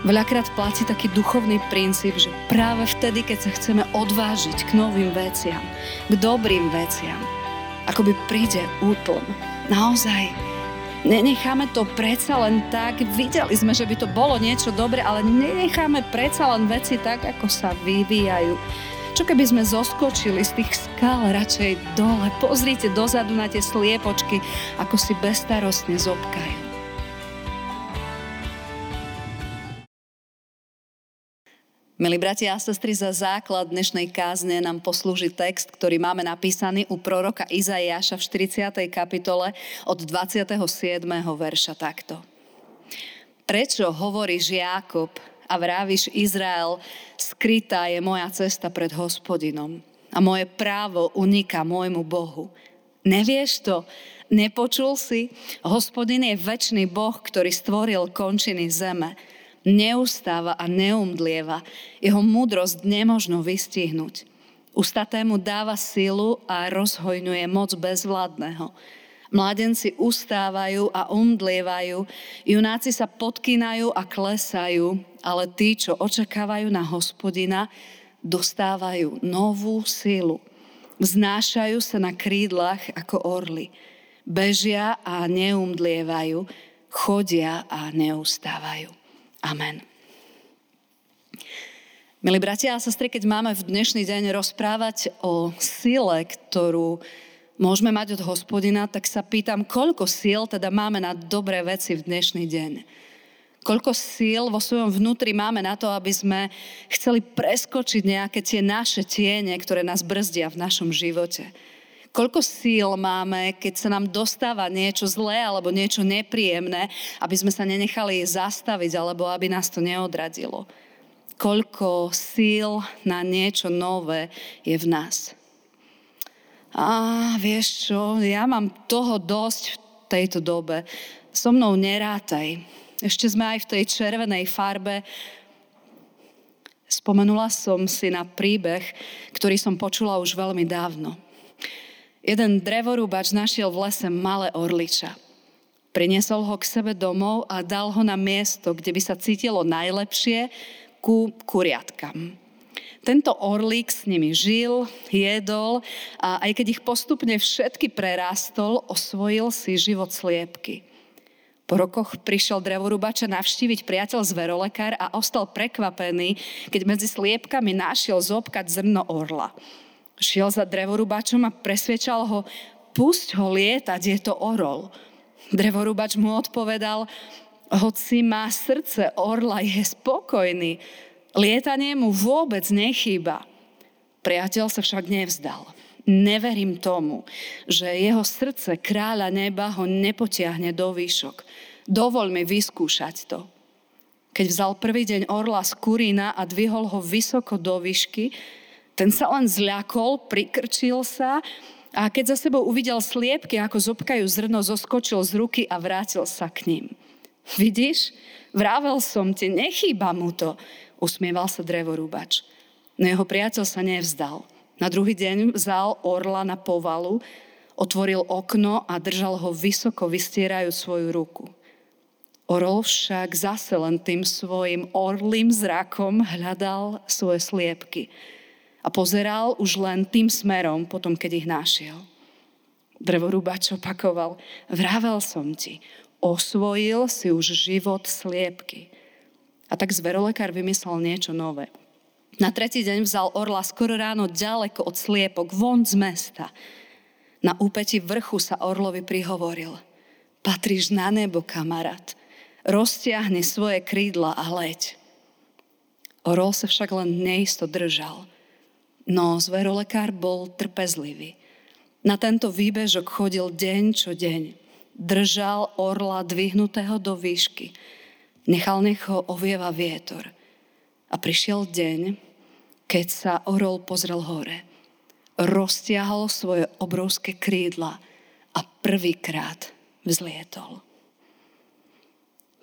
Veľakrát platí taký duchovný princíp, že práve vtedy, keď sa chceme odvážiť k novým veciam, k dobrým veciam, akoby príde úpln. Naozaj, nenecháme to predsa len tak. Videli sme, že by to bolo niečo dobré, ale nenecháme predsa len veci tak, ako sa vyvíjajú. Čo keby sme zoskočili z tých skal radšej dole? Pozrite dozadu na tie sliepočky, ako si bestarostne zobkajú. Milí bratia a sestry, za základ dnešnej kázne nám poslúži text, ktorý máme napísaný u proroka Izaiáša v 40. kapitole od 27. verša takto. Prečo hovoríš Jákob a vravíš Izrael, skrytá je moja cesta pred hospodinom a moje právo uniká môjmu Bohu. Nevieš to? Nepočul si? Hospodin je väčší Boh, ktorý stvoril končiny zeme neustáva a neumdlieva. Jeho múdrosť nemožno vystihnúť. Ustatému dáva silu a rozhojňuje moc bezvládneho. Mladenci ustávajú a umdlievajú, junáci sa podkynajú a klesajú, ale tí, čo očakávajú na hospodina, dostávajú novú silu. Vznášajú sa na krídlach ako orly. Bežia a neumdlievajú, chodia a neustávajú. Amen. Milí bratia a sestry, keď máme v dnešný deň rozprávať o sile, ktorú môžeme mať od hospodina, tak sa pýtam, koľko síl teda máme na dobré veci v dnešný deň. Koľko síl vo svojom vnútri máme na to, aby sme chceli preskočiť nejaké tie naše tiene, ktoré nás brzdia v našom živote. Koľko síl máme, keď sa nám dostáva niečo zlé alebo niečo nepríjemné, aby sme sa nenechali zastaviť alebo aby nás to neodradilo. Koľko síl na niečo nové je v nás. A vieš čo, ja mám toho dosť v tejto dobe. So mnou nerátaj. Ešte sme aj v tej červenej farbe. Spomenula som si na príbeh, ktorý som počula už veľmi dávno. Jeden drevorúbač našiel v lese malé orliča. Priniesol ho k sebe domov a dal ho na miesto, kde by sa cítilo najlepšie ku kuriatkam. Tento orlík s nimi žil, jedol a aj keď ich postupne všetky prerástol, osvojil si život sliepky. Po rokoch prišiel drevorúbača navštíviť priateľ zverolekár a ostal prekvapený, keď medzi sliepkami našiel zobkať zrno orla. Šiel za drevorúbačom a presviečal ho, pusť ho lietať, je to orol. Drevorúbač mu odpovedal, hoci má srdce orla, je spokojný. Lietanie mu vôbec nechýba. Priateľ sa však nevzdal. Neverím tomu, že jeho srdce kráľa neba ho nepotiahne do výšok. Dovol mi vyskúšať to. Keď vzal prvý deň orla z kurína a dvihol ho vysoko do výšky, ten sa len zľakol, prikrčil sa a keď za sebou uvidel sliepky, ako zobkajú zrno, zoskočil z ruky a vrátil sa k ním. Vidíš, vravel som ti, nechýba mu to, usmieval sa drevorúbač. No jeho priateľ sa nevzdal. Na druhý deň vzal orla na povalu, otvoril okno a držal ho vysoko vystierajú svoju ruku. Orol však zase len tým svojim orlým zrakom hľadal svoje sliepky a pozeral už len tým smerom, potom keď ich našiel. Drevorúbač opakoval, vravel som ti, osvojil si už život sliepky. A tak zverolekár vymyslel niečo nové. Na tretí deň vzal orla skoro ráno ďaleko od sliepok, von z mesta. Na úpeti vrchu sa orlovi prihovoril. Patríš na nebo, kamarát. Roztiahni svoje krídla a leď. Orol sa však len neisto držal – No zverolekár bol trpezlivý. Na tento výbežok chodil deň čo deň. Držal orla dvihnutého do výšky. Nechal nech ho ovieva vietor. A prišiel deň, keď sa orol pozrel hore. Roztiahol svoje obrovské krídla a prvýkrát vzlietol.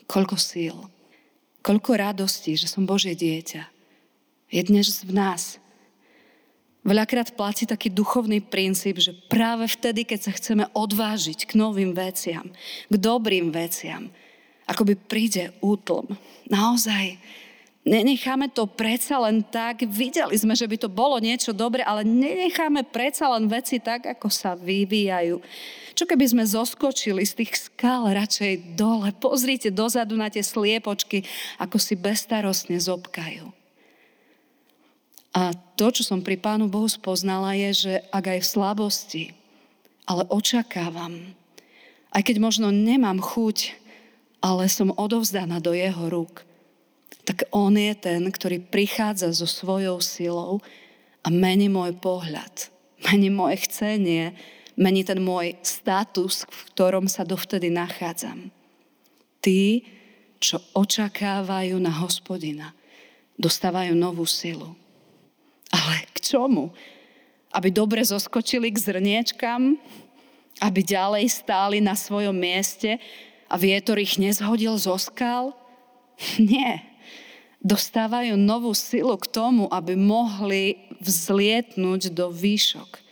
Koľko síl, koľko radosti, že som Božie dieťa. Je dnes v nás, Veľakrát platí taký duchovný princíp, že práve vtedy, keď sa chceme odvážiť k novým veciam, k dobrým veciam, Akoby príde útlm. Naozaj, nenecháme to predsa len tak. Videli sme, že by to bolo niečo dobre, ale nenecháme predsa len veci tak, ako sa vyvíjajú. Čo keby sme zoskočili z tých skal radšej dole? Pozrite dozadu na tie sliepočky, ako si bestarostne zobkajú. A to, čo som pri Pánu Bohu spoznala, je, že ak aj v slabosti, ale očakávam, aj keď možno nemám chuť, ale som odovzdaná do jeho rúk, tak on je ten, ktorý prichádza so svojou silou a mení môj pohľad, mení moje chcenie, mení ten môj status, v ktorom sa dovtedy nachádzam. Tí, čo očakávajú na hospodina, dostávajú novú silu. Ale k čomu? Aby dobre zoskočili k zrniečkam, aby ďalej stáli na svojom mieste a vietor ich nezhodil zo skal? Nie. Dostávajú novú silu k tomu, aby mohli vzlietnúť do výšok.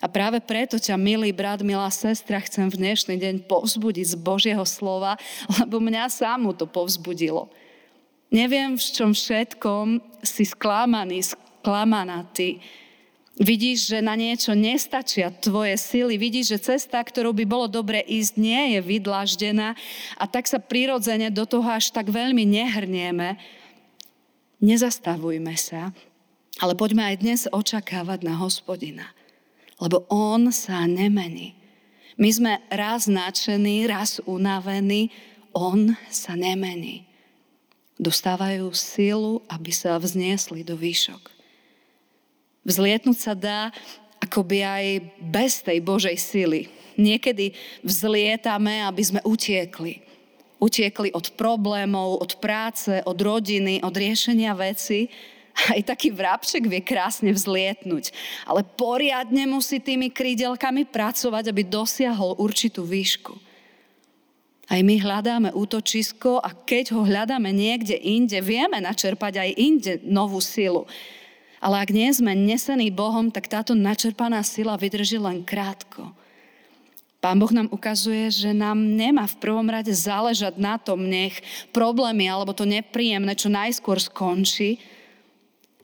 A práve preto ťa, milý brat, milá sestra, chcem v dnešný deň povzbudiť z Božieho slova, lebo mňa sámu to povzbudilo. Neviem, v čom všetkom si sklamaný, sklamaná ty. Vidíš, že na niečo nestačia tvoje sily. Vidíš, že cesta, ktorou by bolo dobre ísť, nie je vydlaždená a tak sa prirodzene do toho až tak veľmi nehrnieme. Nezastavujme sa, ale poďme aj dnes očakávať na hospodina lebo on sa nemení. My sme raz nadšení, raz unavení, on sa nemení. Dostávajú silu, aby sa vzniesli do výšok. Vzlietnúť sa dá akoby aj bez tej Božej sily. Niekedy vzlietame, aby sme utiekli. Utiekli od problémov, od práce, od rodiny, od riešenia veci, aj taký vrabček vie krásne vzlietnúť, ale poriadne musí tými krídelkami pracovať, aby dosiahol určitú výšku. Aj my hľadáme útočisko a keď ho hľadáme niekde inde, vieme načerpať aj inde novú silu. Ale ak nie sme nesení Bohom, tak táto načerpaná sila vydrží len krátko. Pán Boh nám ukazuje, že nám nemá v prvom rade záležať na tom, nech problémy alebo to nepríjemné čo najskôr skončí,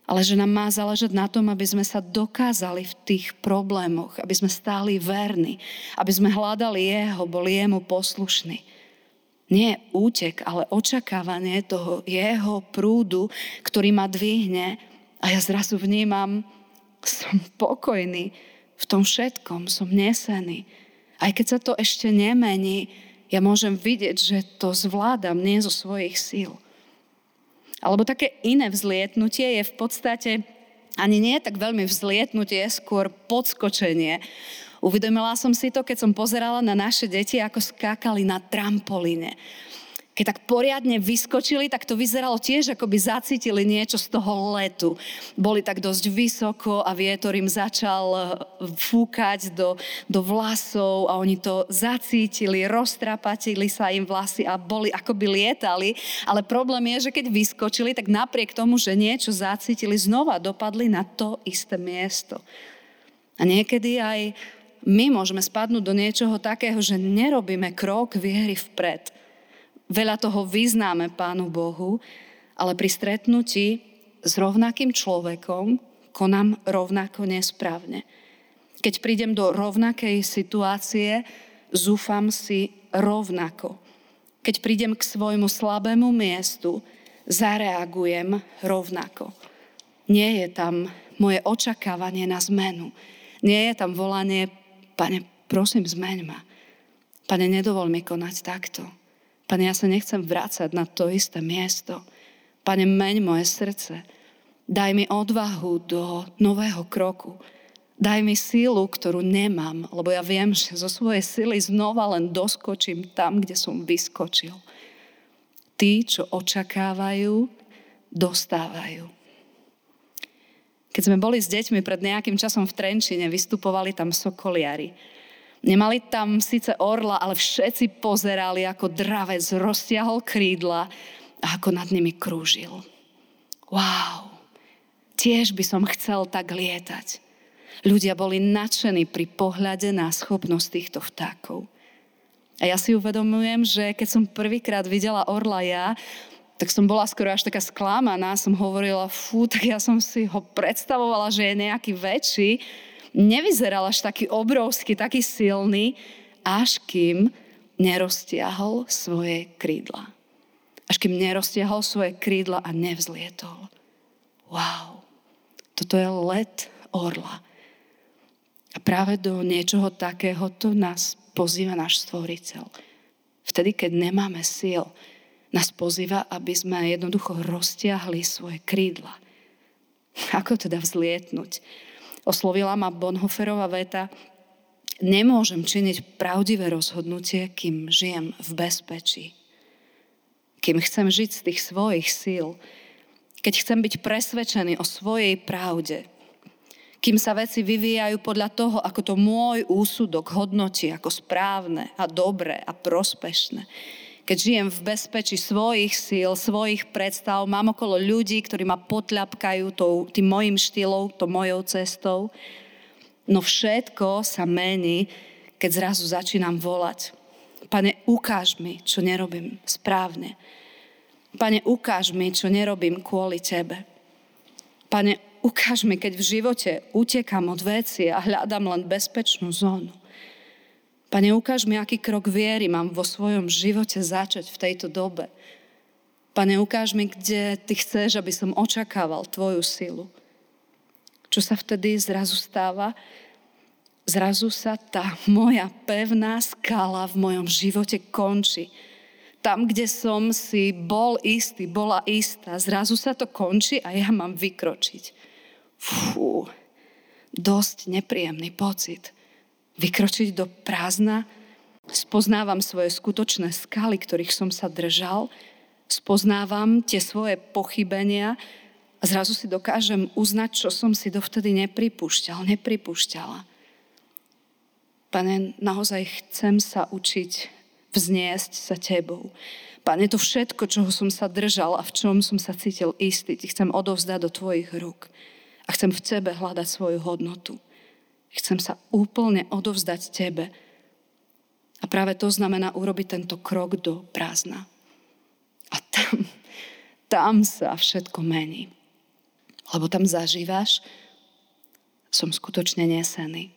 ale že nám má záležať na tom, aby sme sa dokázali v tých problémoch, aby sme stáli verní, aby sme hľadali Jeho, boli Jemu poslušní. Nie útek, ale očakávanie toho Jeho prúdu, ktorý ma dvihne a ja zrazu vnímam, som pokojný v tom všetkom, som nesený. Aj keď sa to ešte nemení, ja môžem vidieť, že to zvládam nie zo svojich síl. Alebo také iné vzlietnutie je v podstate ani nie tak veľmi vzlietnutie, skôr podskočenie. Uvedomila som si to, keď som pozerala na naše deti, ako skákali na trampolíne keď tak poriadne vyskočili, tak to vyzeralo tiež, ako by zacítili niečo z toho letu. Boli tak dosť vysoko a vietor im začal eh, fúkať do, do vlasov a oni to zacítili, roztrapatili sa im vlasy a boli ako by lietali. Ale problém je, že keď vyskočili, tak napriek tomu, že niečo zacítili, znova dopadli na to isté miesto. A niekedy aj my môžeme spadnúť do niečoho takého, že nerobíme krok viery vpred Veľa toho vyznáme Pánu Bohu, ale pri stretnutí s rovnakým človekom konám rovnako nesprávne. Keď prídem do rovnakej situácie, zúfam si rovnako. Keď prídem k svojmu slabému miestu, zareagujem rovnako. Nie je tam moje očakávanie na zmenu. Nie je tam volanie, pane, prosím, zmeň ma. Pane, nedovol mi konať takto. Pane, ja sa nechcem vrácať na to isté miesto. Pane, meň moje srdce. Daj mi odvahu do nového kroku. Daj mi sílu, ktorú nemám, lebo ja viem, že zo svojej sily znova len doskočím tam, kde som vyskočil. Tí, čo očakávajú, dostávajú. Keď sme boli s deťmi pred nejakým časom v Trenčine, vystupovali tam sokoliari. Nemali tam síce orla, ale všetci pozerali, ako dravec roztiahol krídla a ako nad nimi krúžil. Wow, tiež by som chcel tak lietať. Ľudia boli nadšení pri pohľade na schopnosť týchto vtákov. A ja si uvedomujem, že keď som prvýkrát videla orla ja, tak som bola skoro až taká sklamaná. Som hovorila, fú, tak ja som si ho predstavovala, že je nejaký väčší. Nevyzeral až taký obrovský, taký silný, až kým neroztiahol svoje krídla. Až kým neroztiahol svoje krídla a nevzlietol. Wow, toto je let orla. A práve do niečoho takého to nás pozýva náš stvoriteľ. Vtedy, keď nemáme síl, nás pozýva, aby sme jednoducho roztiahli svoje krídla. Ako teda vzlietnúť? Oslovila ma Bonhoferová veta, nemôžem činiť pravdivé rozhodnutie, kým žijem v bezpečí. Kým chcem žiť z tých svojich síl, keď chcem byť presvedčený o svojej pravde, kým sa veci vyvíjajú podľa toho, ako to môj úsudok hodnotí ako správne a dobré a prospešné keď žijem v bezpečí svojich síl, svojich predstav, mám okolo ľudí, ktorí ma potľapkajú tou, tým mojim štýlom, tou mojou cestou. No všetko sa mení, keď zrazu začínam volať. Pane, ukáž mi, čo nerobím správne. Pane, ukáž mi, čo nerobím kvôli Tebe. Pane, ukáž mi, keď v živote utekam od veci a hľadám len bezpečnú zónu. Pane, ukáž mi, aký krok viery mám vo svojom živote začať v tejto dobe. Pane, ukáž mi, kde Ty chceš, aby som očakával Tvoju silu. Čo sa vtedy zrazu stáva? Zrazu sa tá moja pevná skala v mojom živote končí. Tam, kde som si bol istý, bola istá, zrazu sa to končí a ja mám vykročiť. Fú, dosť nepríjemný pocit vykročiť do prázdna. Spoznávam svoje skutočné skaly, ktorých som sa držal. Spoznávam tie svoje pochybenia a zrazu si dokážem uznať, čo som si dovtedy nepripúšťal, nepripúšťala. Pane, naozaj chcem sa učiť vzniesť sa Tebou. Pane, to všetko, čoho som sa držal a v čom som sa cítil istý, Ti chcem odovzdať do Tvojich rúk. A chcem v Tebe hľadať svoju hodnotu. Chcem sa úplne odovzdať Tebe. A práve to znamená urobiť tento krok do prázdna. A tam, tam sa všetko mení. Lebo tam zažívaš, som skutočne nesený.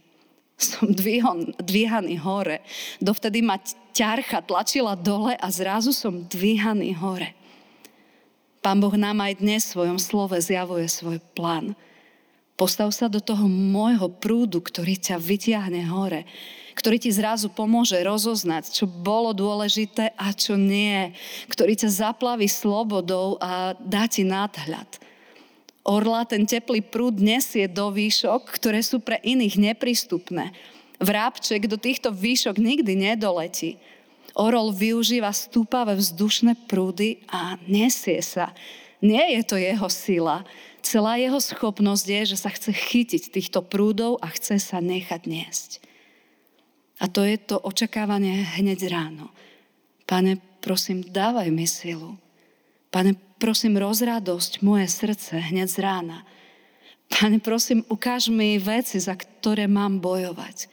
Som dvihon, dvíhaný hore. Dovtedy ma ťarcha tlačila dole a zrazu som dvíhaný hore. Pán Boh nám aj dnes v svojom slove zjavuje svoj plán Postav sa do toho môjho prúdu, ktorý ťa vytiahne hore, ktorý ti zrazu pomôže rozoznať, čo bolo dôležité a čo nie, ktorý ťa zaplaví slobodou a dá ti nadhľad. Orla ten teplý prúd nesie do výšok, ktoré sú pre iných neprístupné. Vrábček do týchto výšok nikdy nedoletí. Orol využíva stúpavé vzdušné prúdy a nesie sa. Nie je to jeho sila, Celá jeho schopnosť je, že sa chce chytiť týchto prúdov a chce sa nechať niesť. A to je to očakávanie hneď ráno. Pane, prosím, dávaj mi silu. Pane, prosím, rozradosť moje srdce hneď z rána. Pane, prosím, ukáž mi veci, za ktoré mám bojovať.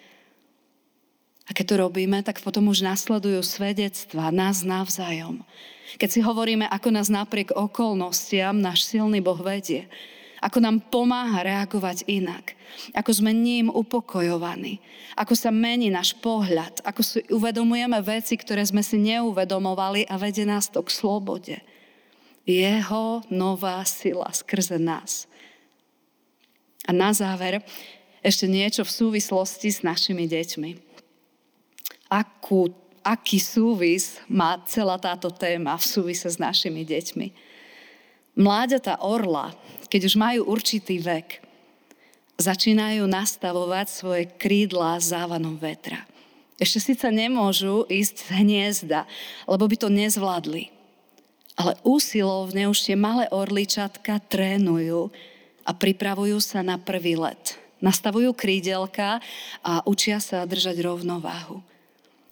A keď to robíme, tak potom už nasledujú svedectva nás navzájom. Keď si hovoríme, ako nás napriek okolnostiam náš silný Boh vedie, ako nám pomáha reagovať inak, ako sme ním upokojovaní, ako sa mení náš pohľad, ako si uvedomujeme veci, ktoré sme si neuvedomovali a vedie nás to k slobode. Jeho nová sila skrze nás. A na záver ešte niečo v súvislosti s našimi deťmi. Akú aký súvis má celá táto téma v súvise s našimi deťmi. Mláďatá orla, keď už majú určitý vek, začínajú nastavovať svoje krídla závanom vetra. Ešte síce nemôžu ísť z hniezda, lebo by to nezvládli. Ale úsilovne už tie malé orličatka trénujú a pripravujú sa na prvý let. Nastavujú krídelka a učia sa držať rovnováhu.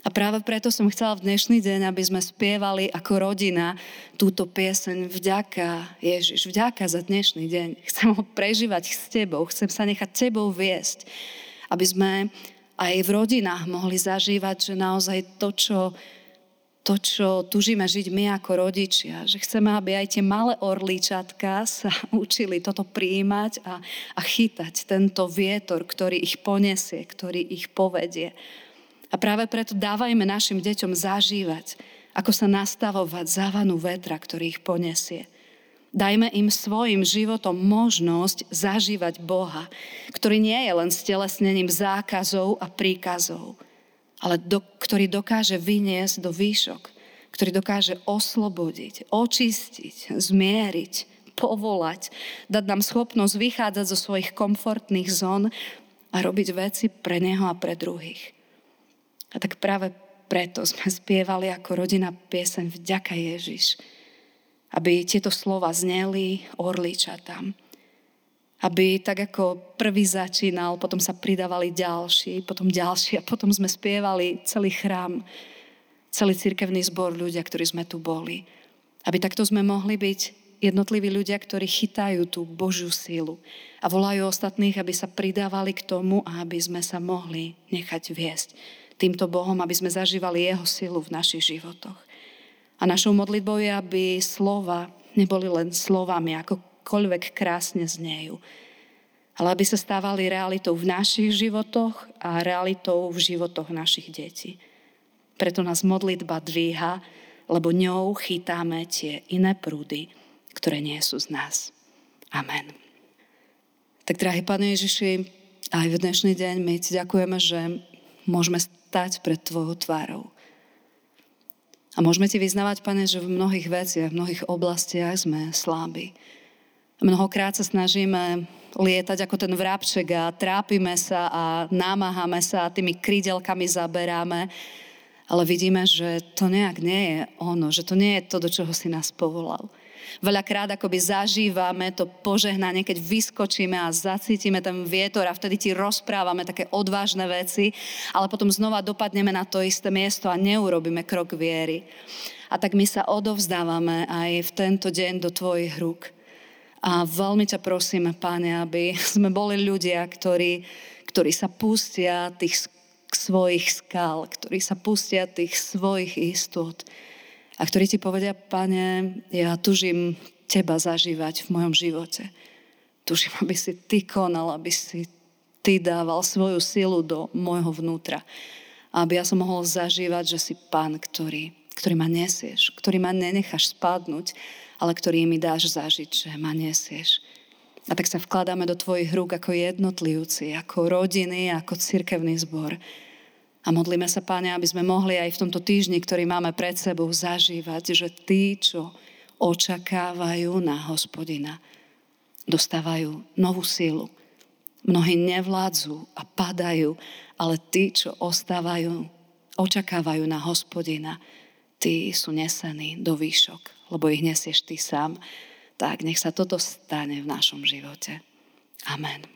A práve preto som chcela v dnešný deň, aby sme spievali ako rodina túto pieseň Vďaka Ježiš, vďaka za dnešný deň. Chcem ho prežívať s tebou, chcem sa nechať tebou viesť, aby sme aj v rodinách mohli zažívať, že naozaj to, čo, to, čo tužíme žiť my ako rodičia, že chceme, aby aj tie malé orlíčatka sa učili toto prijímať a, a chytať tento vietor, ktorý ich ponesie, ktorý ich povedie. A práve preto dávajme našim deťom zažívať, ako sa nastavovať závanu vetra, ktorý ich ponesie. Dajme im svojim životom možnosť zažívať Boha, ktorý nie je len stelesnením zákazov a príkazov, ale do, ktorý dokáže vyniesť do výšok, ktorý dokáže oslobodiť, očistiť, zmieriť, povolať, dať nám schopnosť vychádzať zo svojich komfortných zón a robiť veci pre Neho a pre druhých. A tak práve preto sme spievali ako rodina piesen Vďaka Ježiš aby tieto slova zneli orličatám. Aby tak ako prvý začínal, potom sa pridávali ďalší, potom ďalší a potom sme spievali celý chrám, celý cirkevný zbor ľudia, ktorí sme tu boli. Aby takto sme mohli byť jednotliví ľudia, ktorí chytajú tú Božiu sílu a volajú ostatných, aby sa pridávali k tomu a aby sme sa mohli nechať viesť týmto Bohom, aby sme zažívali Jeho silu v našich životoch. A našou modlitbou je, aby slova neboli len slovami, akokoľvek krásne znejú, ale aby sa stávali realitou v našich životoch a realitou v životoch našich detí. Preto nás modlitba dvíha, lebo ňou chytáme tie iné prúdy, ktoré nie sú z nás. Amen. Tak, drahý Pane Ježiši, aj v dnešný deň my Ti ďakujeme, že môžeme stať pred Tvojou tvárou. A môžeme ti vyznavať, pane, že v mnohých veciach, v mnohých oblastiach sme slabí. Mnohokrát sa snažíme lietať ako ten vrabček a trápime sa a námahame sa a tými krídelkami zaberáme, ale vidíme, že to nejak nie je ono, že to nie je to, do čoho si nás povolal. Veľakrát akoby zažívame to požehnanie, keď vyskočíme a zacítime ten vietor a vtedy ti rozprávame také odvážne veci, ale potom znova dopadneme na to isté miesto a neurobíme krok viery. A tak my sa odovzdávame aj v tento deň do tvojich rúk. A veľmi ťa prosíme, Páne, aby sme boli ľudia, ktorí, ktorí sa pustia tých svojich skal, ktorí sa pustia tých svojich istot, a ktorí ti povedia, pane, ja tužím teba zažívať v mojom živote. Tužím, aby si ty konal, aby si ty dával svoju silu do môjho vnútra. Aby ja som mohol zažívať, že si pán, ktorý, ktorý ma nesieš, ktorý ma nenecháš spadnúť, ale ktorý mi dáš zažiť, že ma nesieš. A tak sa vkladáme do tvojich rúk ako jednotlivci, ako rodiny, ako cirkevný zbor. A modlíme sa, Páne, aby sme mohli aj v tomto týždni, ktorý máme pred sebou, zažívať, že tí, čo očakávajú na hospodina, dostávajú novú sílu. Mnohí nevládzu a padajú, ale tí, čo ostávajú, očakávajú na hospodina, tí sú nesení do výšok, lebo ich nesieš ty sám. Tak nech sa toto stane v našom živote. Amen.